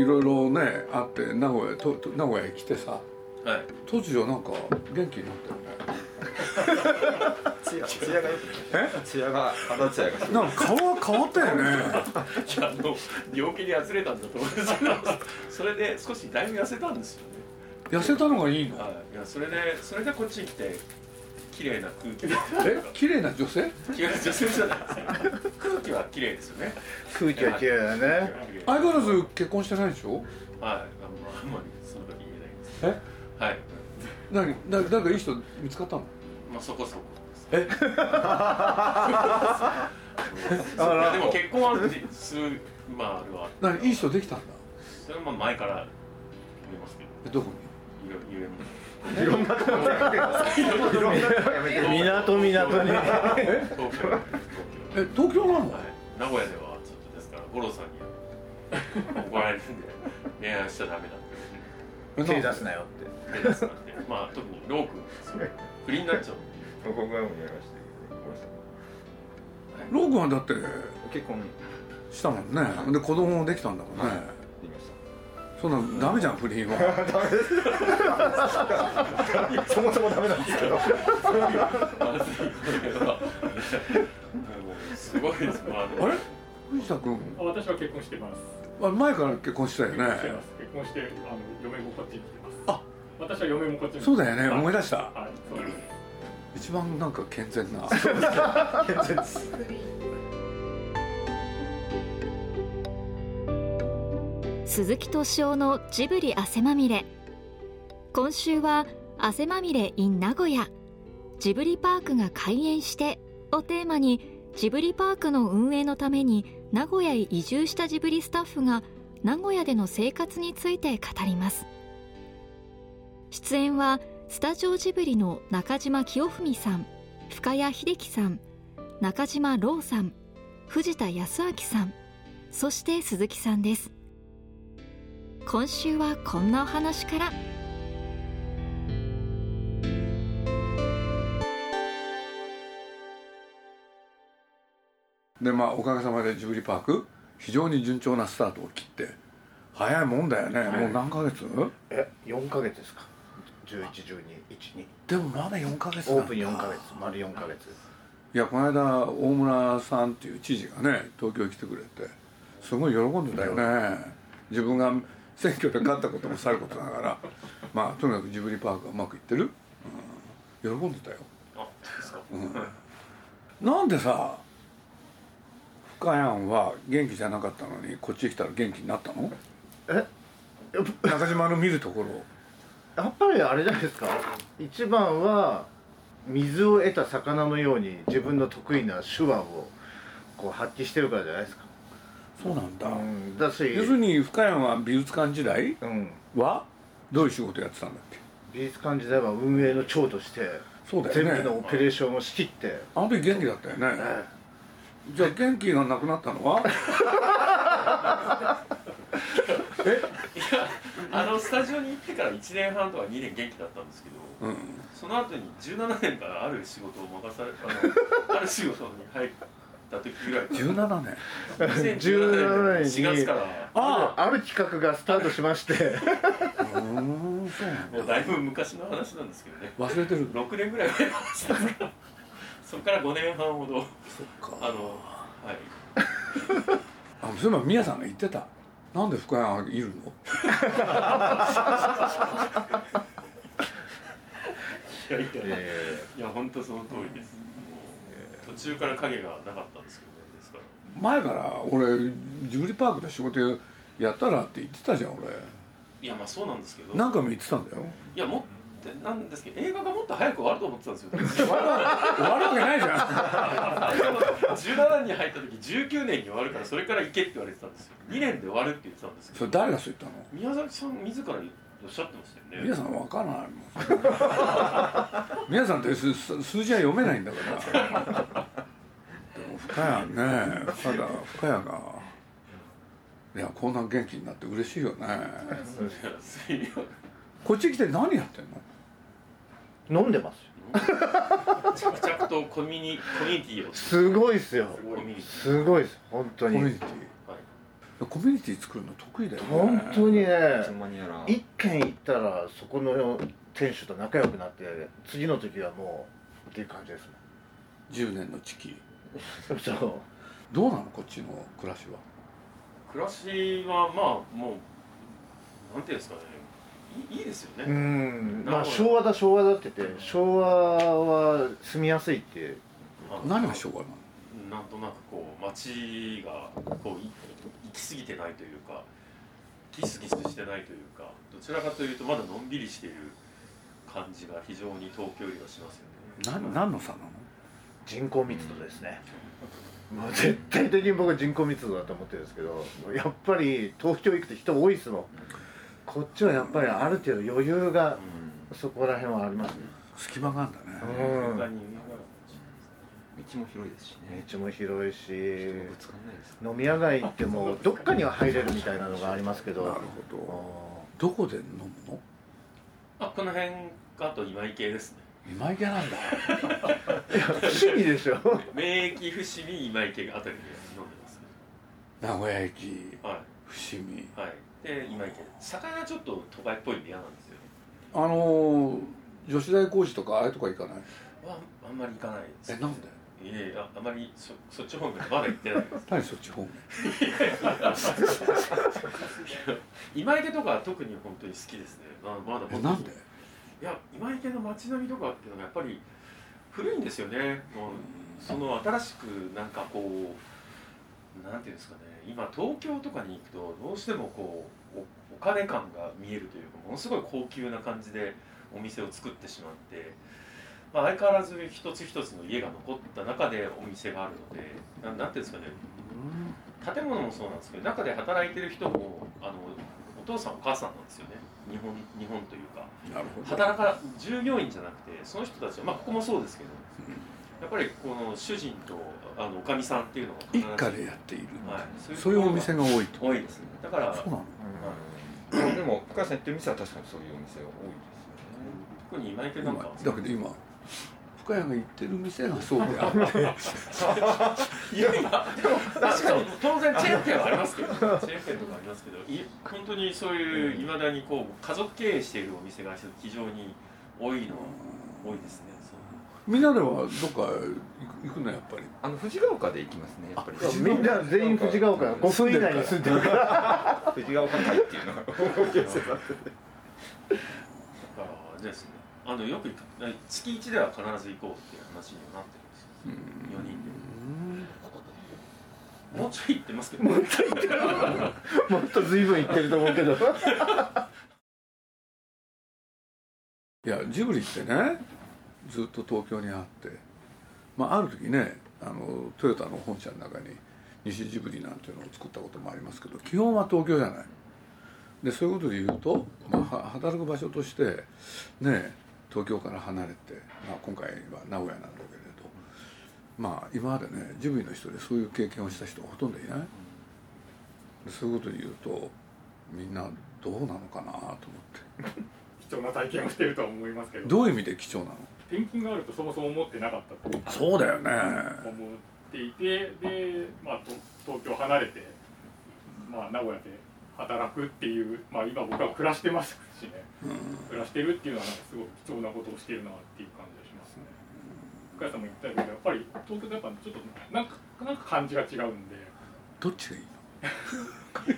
いろいろねあって名古屋とと名古屋へ来てさ。はい。突如なんか元気になったよね。ツヤツヤがよく。え？ツヤが肌ツヤがなんか顔は変わったよね。いやあの病気でやつれたんだと思うんですけど。それで少しだいぶ痩せたんですよね。痩せたのがいいの？はい。いやそれでそれでこっちに来て綺麗な空気。え綺麗な女性？違う女性じゃない。です空気は綺麗ですよね。空気は綺麗だね。相変わらず結婚してないでしょ？はいあんまあんまりその時言えないです。え？はい。何？だ誰かいい人見つかったの？まあそこそこえ？あいやでも結婚はするまああれは。何？いい人できたんだ？それはまあ前から思いますけど。えどこに？いろいろいろんなところでいろんなとこやめて港港に東京東え東京なの？京はい名古屋ではちょっとですから五郎さんに怒られるんで恋愛しちゃダメだって 手出すなよって。手出すなんてまあ特にロー君ですよ不倫になっちゃう僕がもやりましたロー君はだって結婚。したもんね。で子供もできたんだもんね、そんなんダメじゃん不倫はたそもそもダメなんですけど。すごいです。あれ？藤田君？私は結婚してます。あ前から結婚したよ結婚してね。ます。結婚して、あの嫁もこっちに来てます。あ、私は嫁もこっちに。そうだよねはい。思い出した。はい。一番なんか健全な鈴木敏夫のジブリ汗まみれ。今週は汗まみれ in 名古屋。ジブリパークが開園してをテーマにジブリパークの運営のために名古屋へ移住したジブリスタッフが名古屋での生活について語ります。出演はスタジオジブリの中島清文さん深谷秀樹さん中島ローさん藤田康明さんそして鈴木さんです。今週はこんなお話から。でまあおかげさまでジブリパーク非常に順調なスタートを切って早いもんだよね、もう何ヶ月？え4ヶ月ですか？111212でもまだ4ヶ月オープンなんだ4ヶ月。丸4ヶ月いやこの間大村さんっていう知事がね東京に来てくれてすごい喜んでたよね。自分が選挙で勝ったこともさることながらまあとにかくジブリパークがうまくいってる、うん、喜んでたよ。あそうですか、なんでさ深谷は元気じゃなかったのにこっちへ来たら元気になったの？え？中島の見るところやっぱりあれじゃないですか？一番は水を得た魚のように自分の得意な手腕をこう発揮してるからじゃないですかそうなんだ、うんだし。要するに深谷は美術館時代うん。はどういう仕事やってたんだっけ？美術館時代は運営の長としてそうだよね。全部のオペレーションを仕切って、あの時元気だったよね、えじゃあ元気がなくなったのは？あのスタジオに行ってから1年半とか2年元気だったんですけどうん。その後に17年からある仕事を任されあのある仕事に入った時ぐらい17年。2017 17年。4月から。あある企画がスタートしまして。うーんそうなんだ。もうだいぶ昔の話なんですけどね。忘れてる。6年ぐらい前の話ですから。そこから5年半ほど。そっか。あのはい。あそういえば宮さんが言ってた。なんで深谷がいるの？いやいやいやいやいやいや本当その通りです。もう途中から影がなかったんですけどねですから前から俺ジブリパークで仕事やったらって言ってたじゃん俺。いやまあそうなんですけど。何回も言ってたんだよ。いやもってなんですけど映画がもっと早く終わると思ってたんですよ。終わるわけないじゃ17に入った時19年に終わるからそれから行けって言われてたんですよ。2年で終わるって言ってたんですけど。んそれ誰がそう言ったの？宮崎さん自らおっしゃってましたよね。皆さん分からないもん。皆さんって数数字は読めないんだから深谷ね。深谷深谷がいやこんな元気になって嬉しいよね。水曜こっち来て何やってんの？飲んでますよ。着々とコミュニコミュニティを。すごいっすよ。コミュニティ。すごいっす本当に。コミュニティ？はいコミュニティ作るの得意だよね。本当にねいつの間にやら一軒行ったらそこの店主と仲良くなって次の時はもうっていう感じです10年のチキ そう。どうなの？こっちの暮らしは。暮らしはまあもうなんていうんですかね。いいいいですようね、んまあ昭和だ昭和だって言って昭和は住みやすいって。あ何が昭和なの？なんとなくこう街がこうい行き過ぎてないというかギスギスしてないというかどちらかというとまだのんびりしている感じが非常に東京よりはしますよね。何何の差なの？人口密度ですね、もう絶対的に僕は人口密度だと思ってるんですけどやっぱり東京行くと人多いですもん。こっちはやっぱりある程度余裕がそこら辺はありますね。隙間があるんだね。うん。他に道も広いですしね。道も広いし飲み屋街行ってもどっかには入れるみたいなのがありますけど。なるほど。どこで飲むの？あこの辺あと今井系ですね今池なんだ。趣味でしょ。名駅伏見今井系あたりで飲んでますね。名古屋駅。は伏見。いはい。で今井系酒屋はちょっと都会っぽいんで嫌なんですよね。あのー女子大工事とかああいうとこ行かない？はあんまり行かないです。えなんで？いえああまりそそっち方面まだ行ってない。で す何そっち方面？今池とかは特に本当に好きですね。ままだえなんで？いや今池の街並みとかっていうのがやっぱり古いんですよね。もうその新しくなんかこうなんていうんですかね。今東京とかに行くとどうしてもこうお金感が見えるというかものすごい高級な感じでお店を作ってしまって、まあ、相変わらず一つ一つの家が残った中でお店があるのでななんていうんですかね。建物もそうなんですけど中で働いてる人もあのお父さんお母さんなんですよね。日本日本というか働か従業員じゃなくてその人たちはまあここもそうですけどやっぱりこの主人とあのおかみさんっていうのが一家でやっている。はい、そういうお店がが多いと。多いですね。だからそうなの。でも深谷さん行ってる店は確かにそういうお店が多い特に今池なん今かは。だけど今深谷が行ってる店がそうであっていやいやでも確かに当然チェーン店はありますけど。チェーン店とかありますけどい本当にそういういまだにこう家族経営しているお店が非常に多いのは多いですね。そう。みんなではどっか行くのやっぱり。あの藤ヶ丘で行きますねやっぱり。みんな全員藤ヶ丘5分以内に住んでるから藤ヶ丘会っていうの。がだからですねあのよく行く月1では必ず行こうっていう話にはなってるんですよ。4人で。もうちょい行ってますけどもっと言ってるもっと随分行ってると思うけどいやジブリってねずっと東京にあって、まあ、ある時ねあのトヨタの本社の中に西ジブリなんていうのを作ったこともありますけど基本は東京じゃない。でそういうことで言うと、まあ、は働く場所としてね東京から離れて、まあ、今回は名古屋なんだけれどまあ今までねジブリの人でそういう経験をした人がほとんどいない。でそういうことで言うとみんなどうなのかなと思って。貴重な体験をしているとは思いますけど。どういう意味で貴重なの？転勤があるとそもそも思ってなかったとそうだよね。思っていてで、まあ、と東京離れて、まあ、名古屋で働くっていう、まあ、今僕は暮らしてますしね暮らしてるっていうのはなんかすごく貴重なことをしているなっていう感じがしますね。深谷さんも言ったけどやっぱり東京とやっぱちょっとなんかなんか感じが違うんで。どっちがいいの？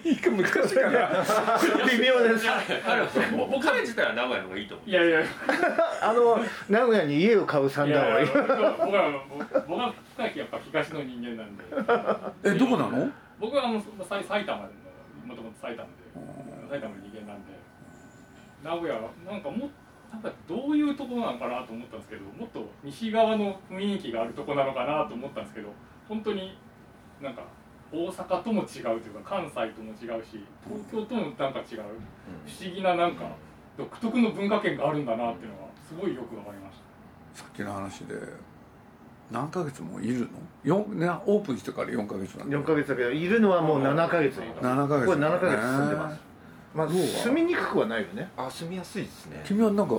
いいか昔から。微妙です彼はもう彼自体は名古屋の方がいいと思う。いやいや。あの名古屋に家を買う算いやい段はいいや僕は僕は僕は深谷やっぱ東の人間なんで。えどこなの？僕はあのさ埼玉のもともと埼玉で埼玉の人間なんで名古屋なんかもなんかどういうところなのかなと思ったんですけどもっと西側の雰囲気があるとこなのかなと思ったんですけど本当になんか大阪とも違うというか関西とも違うし東京ともなんか違う。不思議ななんか独特の文化圏があるんだなっていうのがすごいよくわかりました。さっきの話で何ヶ月もいるの？四ねオープンしてから4ヶ月なんだ4ヶ月だけどいるのはもう7ヶ月います7ヶ月これ7ヶ月住んでますまあどう住みにくくはないよね。あ住みやすいですね。君はなんか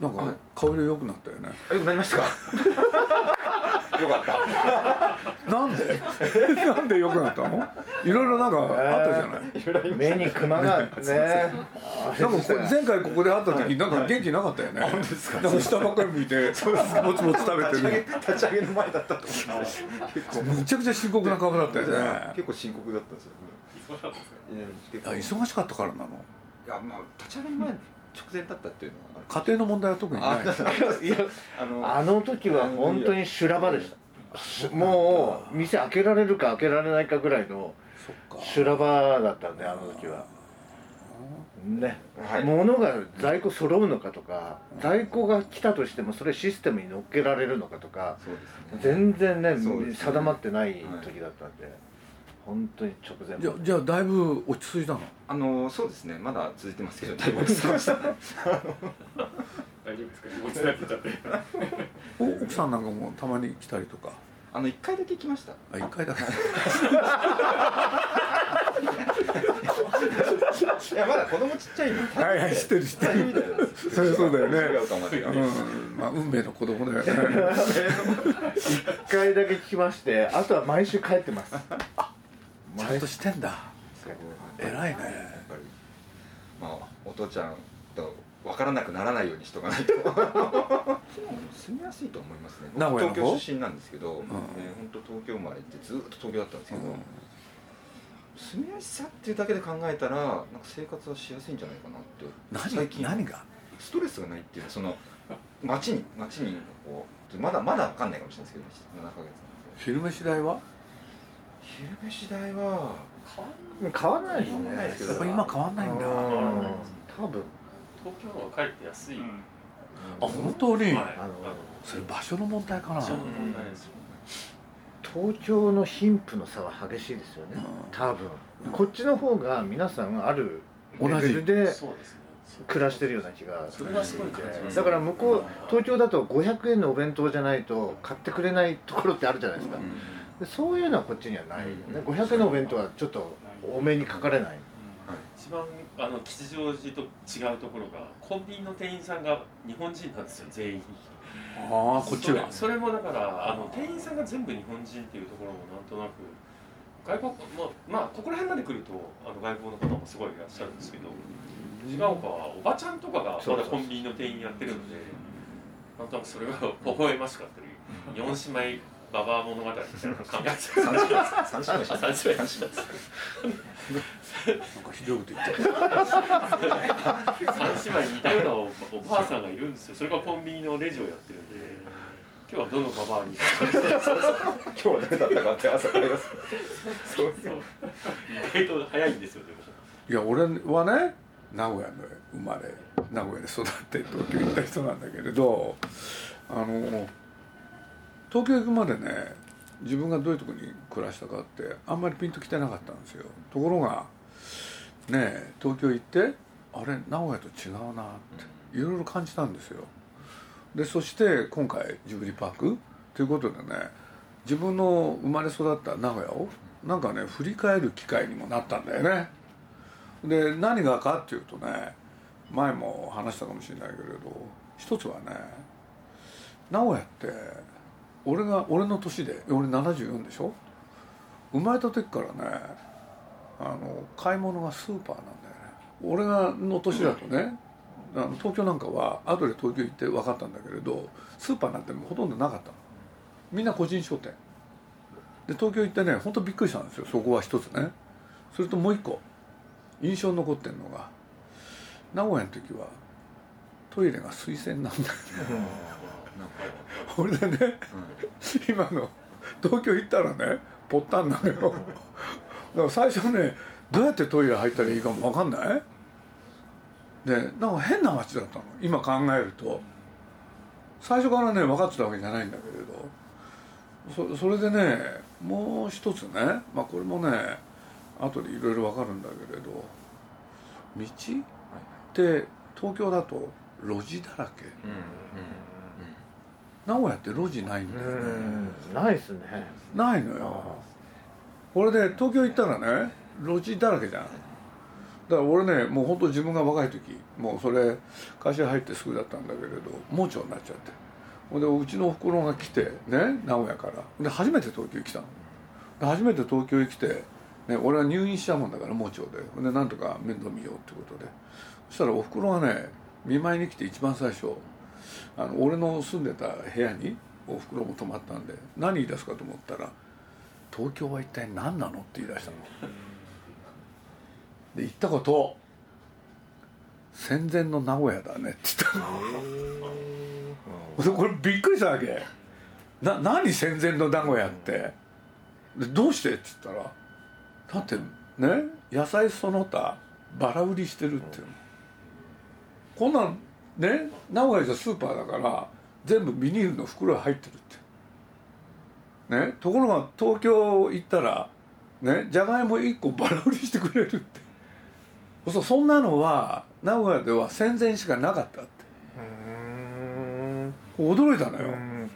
なんか顔色良くなったよね。あよくなりましたか？よかった。なんで？なんで良くなったの？いろいろなんかあったじゃない、目にクマがね。なんかこ前回ここで会った時なんか元気なかったよね。なんか下ばっかり向いてぼつぼつ食べてる。立ち上げの前だったと思います。結構むちゃくちゃ深刻な顔だったよね。結構深刻だったんですよ。忙しかったですからなの。やまあ立ち上げの前直前だったっていうのは家庭の問題は特にない。あるいやあのあの時は本当に修羅場でした。もう店開けられるか開けられないかぐらいの修羅場だったんであの時は。ね、はい。物が在庫揃うのかとか在庫が来たとしてもそれシステムに乗っけられるのかとかね。全然ねね。定まってない時だったんで、本当に直前じゃじゃあだいぶ落ち着いたの？あのそうですね。まだ続いてますけどだいぶ落ち着きましたね大丈夫ですか？落ち着いちゃってお奥さんなんかもたまに来たりとか？あの一回だけ来ました。あ一回だけ。いやまだ子供ちっちゃいはいはい知ってる知ってる。そりゃそうだよね。違うかまでがうんまあ運命の子供だよね。1回だけ聞きましてあとは毎週帰ってます ちゃんとしてんだ。偉いね。やっぱりまあお父ちゃんと分からなくならないようにしとかないと。住みやすいと思いますね東京出身なんですけど、ね、本当東京生まれってずっと東京だったんですけど、住みやすさっていうだけで考えたらなんか生活はしやすいんじゃないかなって。最近。何何が？ストレスがないっていうかその街に街にこうまだまだ分かんないかもしれないですけど7ヶ月なんで。昼飯代は？昼飯代は変わらない。です変わらないですけねど。やっぱ今変わんないんだ。あうん。多分。東京の方がかえって安い、うん。本当に？はい。あのそれ場所の問題かな。その問題ですよ東京の貧富の差は激しいですよね。多分。こっちの方が皆さんあるレベルで暮らしてるような気がそれはすごい感じますだから向こう東京だと500円のお弁当じゃないと買ってくれないところってあるじゃないですかでそういうのはこっちにはないよね。500円のお弁当はちょっと多めにかかれない。一番あの吉祥寺と違うところがコンビニの店員さんが日本人なんですよ全員。ああこっちは。それそれもだからあの店員さんが全部日本人っていうところもなんとなく外国まあ、まあ、ここら辺まで来るとあの外国の方もすごいいらっしゃるんですけど違うかはおばちゃんとかがまだコンビニの店員やってるのでなんとなくそれが 微笑ましかったり四姉妹ババア物語みたいな考えて三姉妹三姉妹三姉妹三姉妹なんかひどいこと言って三姉妹に似たようなおおばあさんがいる。んですよそれがコンビニのレジをやってる。んで今日はどのババアに今日は誰だったかって朝帰りますそう意外と早いんですよでもいや俺はね名古屋で生まれ名古屋で育って東京行った人なんだけれどあの東京行くまでね自分がどういうとこに暮らしたかってあんまりピンときてなかったんですよ。ところがね東京行ってあれ名古屋と違うなっていろいろ感じたんですよ。でそして今回ジブリパークということでね自分の生まれ育った名古屋をなんかね振り返る機会にもなったんだよね。で何がかっていうとね前も話したかもしれないけれど一つはね名古屋って俺が俺の年で俺74でしょ？生まれた時からねあの買い物がスーパーなんだよね。俺がの年だとねあの東京なんかは後で東京行って分かったんだけれどスーパーなんてほとんどなかったの。みんな個人商店。で東京行ってね本当びっくりしたんですよ。そこは一つね。それともう一個印象に残ってるのが名古屋の時はトイレが水洗なんだよね。俺でね今の東京行ったらねぽったんなのよ。だから最初ねどうやってトイレ入ったらいいかも分かんない？でなんか変な街だったの今考えると。最初からね分かってたわけじゃないんだけれど。そそれでねもう一つねまあこれもね後でいろいろ分かるんだけれど。道？って東京だと路地だらけ名古屋って路地ないんだよね。うんないっすね。ないのよ。これで東京行ったらね路地だらけじゃん。だから俺ねもう本当自分が若い時もうそれ会社入ってすぐだったんだけれど盲腸になっちゃって。ほんでうちのおふくろが来てね名古屋から。で初めて東京に来たの。で初めて東京に来て、ね、俺は入院しちゃうもんだから盲腸で。ほんでなんとか面倒見ようってことで。そしたらおふくろがね見舞いに来て一番最初あの俺の住んでた部屋におふくろも泊まったんで何言い出すかと思ったら「東京は一体何なの?」って言い出したの。で言ったこと戦前の名古屋だねって言ったのこれびっくりしたわけな何戦前の名古屋ってでどうしてって言ったらだってね野菜その他バラ売りしてるっていうのこんなんね名古屋じゃスーパーだから全部ビニールの袋に入ってるって。ねところが東京行ったらねじゃがいも1個バラ売りしてくれるって。そうそんなのは名古屋では戦前しかなかったって。うん驚いたのよ、うん。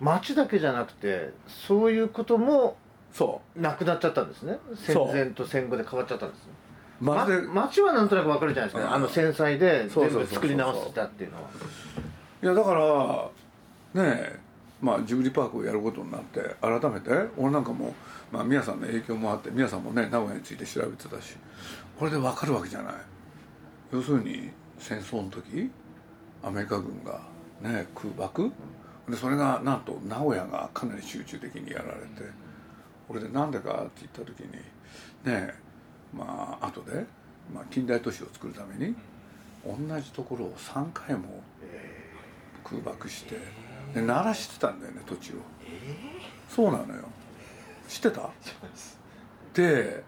町だけじゃなくてそういうこともそなくなっちゃったんですね。戦前と戦後で変わっちゃったんですね。うまるで、ま町はなんとなくわかるじゃないですか、うん。あの戦災で全部作り直してたっていうのは。いやだからねえまあジブリパークをやることになって改めて俺なんかもまあ宮さんの影響もあって宮さんもね名古屋について調べてたしこれで分かるわけじゃない。要するに戦争の時アメリカ軍がね空爆？でそれがなんと名古屋がかなり集中的にやられてこれでなんでかって言った時にねえまあ後で、まあ、近代都市を作るために同じところを3回も空爆してで鳴らしてたんだよね土地を。そうなのよ。知ってた？で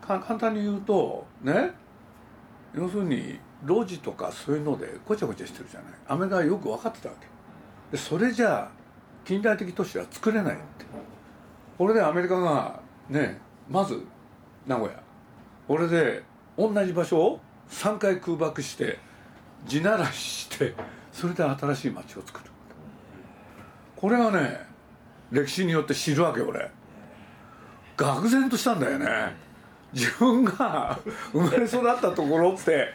か簡単に言うとね要するに路地とかそういうのでごちゃごちゃしてるじゃない。アメリカはよく分かってたわけ。でそれじゃあ近代的都市は作れないって。これでアメリカがねまず名古屋これで同じ場所を3回空爆して地ならししてそれで新しい街を作る。これはね歴史によって知るわけ俺。愕然としたんだよね。自分が生まれ育ったところって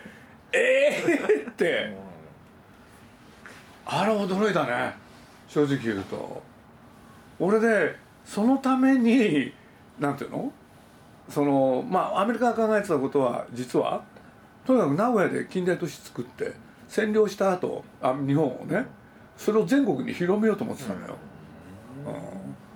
ええ、って。あれ驚いたね。正直言うと。俺でそのためになんていうの？そのまあアメリカが考えてたことは実はとにかく名古屋で近代都市作って占領した後あ日本をねそれを全国に広めようと思ってたのよ、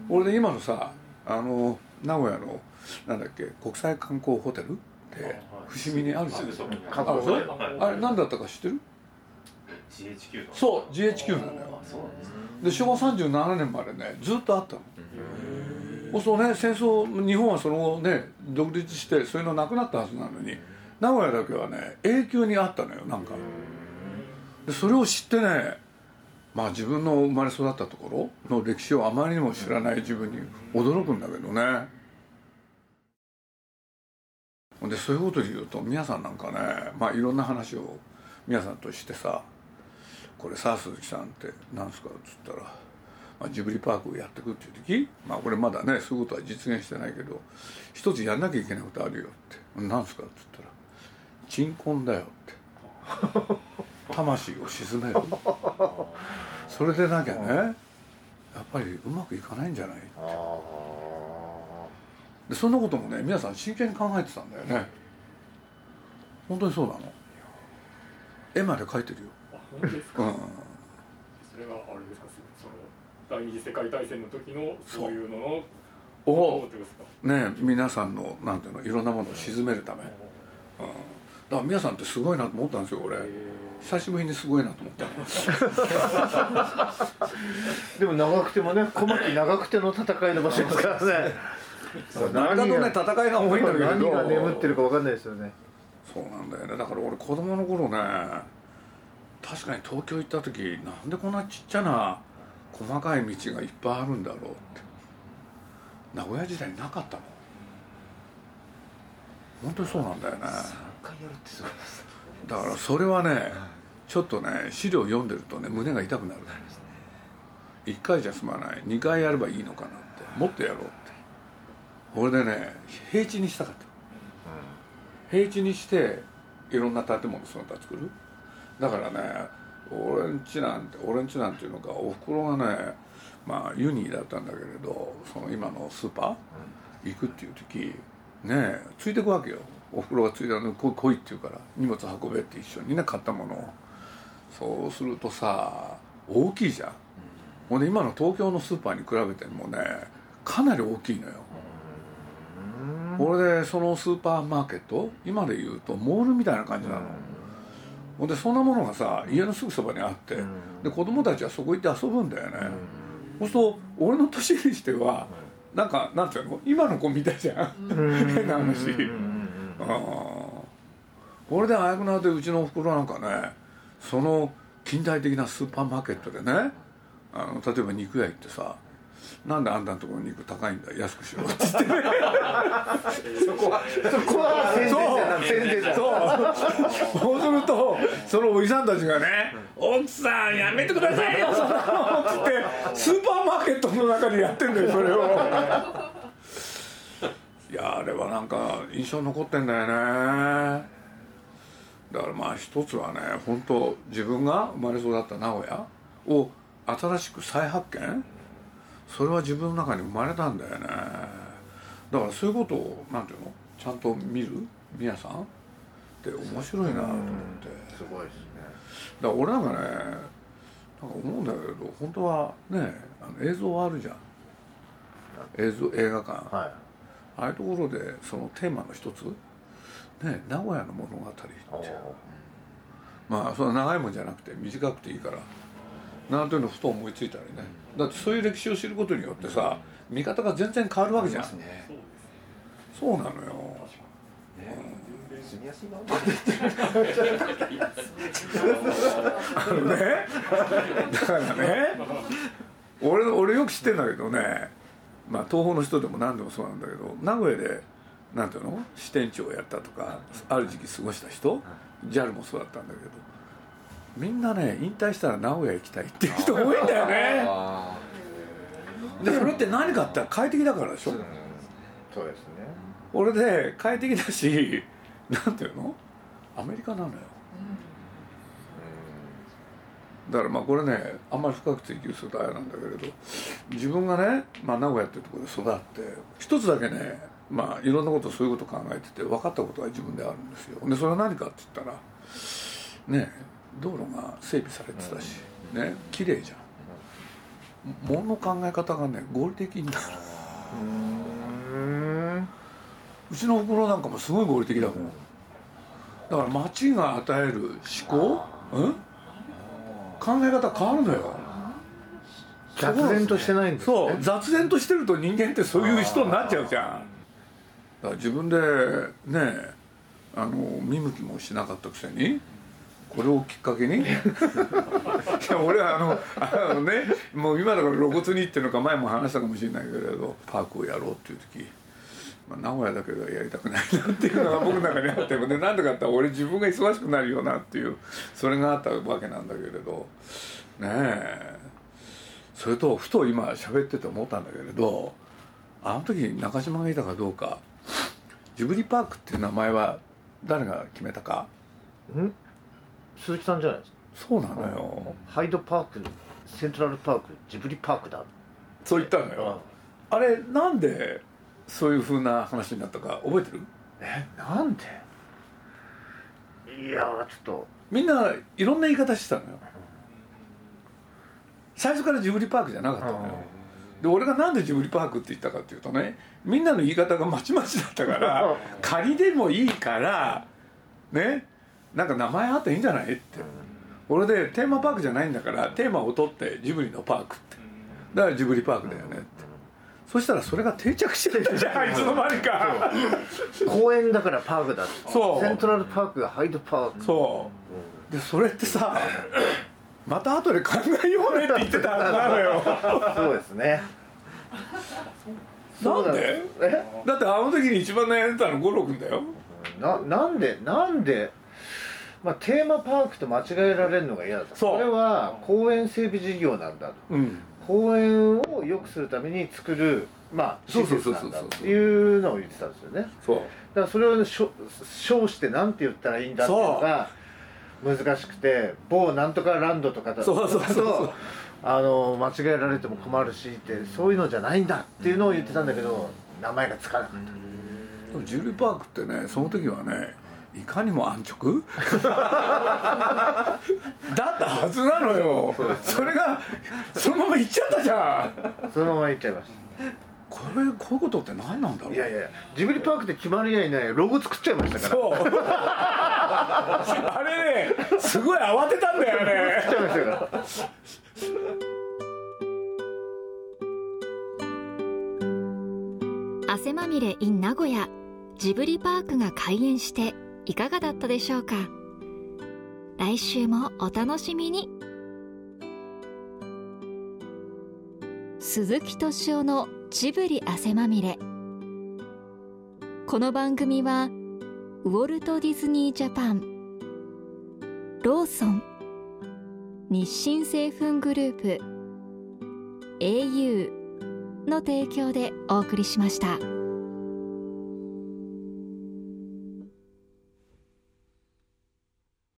うん、俺で今のさあの名古屋のなんだっけ国際観光ホテルって伏見にあるじゃん。すぐそこに観あそ光ホテル。はいあれ何だったか知ってる？GHQ の。そう GHQ なんだよ。で昭和37年までねずっとあったのそうね戦争日本はその後ね独立してそういうのなくなったはずなのに名古屋だけはね永久にあったのよなんかでそれを知ってねまあ自分の生まれ育ったところの歴史をあまりにも知らない自分に驚くんだけどねでそういうことで言うと皆さんなんかねまあいろんな話を皆さんとしてさ「これさ鈴木さんって何すか?」っつったら、まあ、ジブリパークをやってくっていう時まあこれまだねそういうことは実現してないけど一つやんなきゃいけないことあるよって「何すか?」っつったら「鎮魂だよ」って。魂を鎮める。それでなきゃねやっぱりうまくいかないんじゃないあでそんなこともね皆さん真剣に考えてたんだよね。本当にそうなの？絵まで描いてるよ。あ本当ですか、うん。それはあれですか？第二次世界大戦の時のそういうののをってことですか？ね皆さんのなんていうのいろんなものを鎮めるため、うん、だから皆さんってすごいなと思ったんですよ俺。久しぶりにすごいなと思ったー でも長くてもね小牧長くての戦いの場所ですからね。なかなかね戦いが多いんだけど。何が眠ってるか分かんないですよね。そうなんだよね。だから俺子供の頃ね確かに東京行った時なんでこんなちっちゃな細かい道がいっぱいあるんだろうって。名古屋時代なかったもん。本当にそうなんだよね。3回やるってすごいです。だからそれはねちょっとね資料読んでるとね胸が痛くなる。1回じゃ済まない。2回やればいいのかなって。もっとやろうって。俺でね平地にしたかった。平地にしていろんな建物その他作る。だからね俺んちなんて俺んちなんていうのかおふくろがねまあユニだったんだけれどその今のスーパー行くっていう時ねえついてくわけよ。おふくろがついたのこ来いって言うから荷物運べって一緒にね買ったものを。そうするとさ大きいじゃん。ほんで今の東京のスーパーに比べてもねかなり大きいのよ。俺でそのスーパーマーケット今で言うとモールみたいな感じなのほんでそんなものがさ家のすぐそばにあってで子供たちはそこ行って遊ぶんだよね。そうすると俺の年にしてはなんかなんていうの？今の子みたいじゃん。変な話。うんこれであやくなってうちのおふくろなんかねその近代的なスーパーマーケットでねあの例えば肉屋行ってさなんであんたのところの肉高いんだ？安くしろ。って言ってそこは。そこは宣伝じゃなく宣伝じゃなくそう。そうするとそのおじさんたちがね「奥さんやめてくださいよそんなの」っつってスーパーマーケットの中でやってんだよそれを。いやあれはなんか印象に残ってんだよね。だからまあ一つはね本当自分が生まれ育った名古屋を新しく再発見それは自分の中に生まれたんだよね。だからそういうことをなんていうの？ちゃんと見る皆さん？って面白いなと思って。すごいですね。だから俺なんかねなんか思うんだけど本当はねあの映像あるじゃん。映像映画館。はい。ああいうところでそのテーマの一つ？ね名古屋の物語ってまあそんな長いもんじゃなくて短くていいからなんていうのふと思いついたりね。だってそういう歴史を知ることによってさ見方が全然変わるわけじゃん。ね。そうなのよ住みやすいなあのね。だからね俺俺よく知ってんだけどね。まあ東宝の人でも何でもそうなんだけど名古屋でなんていうの支店長をやったとかある時期過ごした人 JAL もそうだったんだけどみんなね引退したら名古屋行きたいっていう人多いんだよね。あでそれって何かって快適だからでしょ。ーそうですね。俺で快適だしなんていうの？アメリカなのよ。だからまあこれねあんまり深く追求するとあれなんだけれど自分がね、まあ、名古屋っていうところで育って一つだけねまあいろんなことそういうこと考えてて分かったことが自分であるんですよ。でそれは何かって言ったらね道路が整備されてたしね綺麗じゃん。物の考え方がね合理的に。なるうん。うちのおふくろなんかもすごい合理的だもん。だから町が与える思考、うん、考え方変わるのよ。雑然としてないんですそう。ね雑然としてると人間ってそういう人になっちゃうじゃん。だから自分でねあの見向きもしなかったくせにこれをきっかけに？いや俺はあのあのねもう今だから露骨にっていうのか前も話したかもしれないけれどパークをやろうっていう時、まあ、名古屋だけではやりたくないなっていうのが 僕の中にあってもねなんでかって言ったら俺自分が忙しくなるよなっていうそれがあったわけなんだけれどねえ。それとふと今喋ってて思ったんだけれどあの時中島がいたかどうかジブリパークっていう名前は誰が決めたか？ん？鈴木さんじゃないですか。そうなのよ。ハイドパークセントラルパークジブリパークだ。そう言ったのよ。あれなんでそういうふうな話になったか覚えてる？えなんで？いやーちょっと。みんないろんな言い方してたのよ。最初からジブリパークじゃなかったのよ。で俺がなんでジブリパークって言ったかっていうとねみんなの言い方がまちまちだったから仮でもいいからねなんか名前あっていいんじゃないって。俺でテーマパークじゃないんだからテーマを取ってジブリのパークって。だからジブリパークだよねって。そしたらそれが定着してたじゃん。いつの間にか。公園だからパークだそう。セントラルパークがハイドパーク。そう。でそれってさまた後で考えようねって言ってたはずなのよ。そうですね。なんで？え？だってあの時に一番悩んでたの五郎君だよ。ななんで？なんで？まあ、テーマパークと間違えられるのが嫌だと。これは公園整備事業なんだと。うん。公園を良くするために作るまあ施そうそう設なんだそう。そうっていうのを言ってたんですよね。そう。だからそれをしょ称して何て言ったらいいんだっていうのが難しくて某なんとかランドとかだそうそうそうそう。とあの間違えられても困るしってそういうのじゃないんだっていうのを言ってたんだけど名前がつかなかった。でもジュリーパークってねその時はねいかにも安直 だったはずなのよ。それがそのまま行っちゃったじゃん。そのまま言っちゃいましこれこういうことって何なんだろう？たいやいやジブリパークで決まりやいないロゴ作っちゃいましたから。そう。あれねすごい慌てたんだよね。作っちゃいましたから。汗まみれ in 名古屋。ジブリパークが開園していかがだったでしょうか？来週もお楽しみに。鈴木敏夫のジブリ汗まみれ。この番組はウォルト・ディズニー・ジャパンローソン日清製粉グループ au の提供でお送りしました。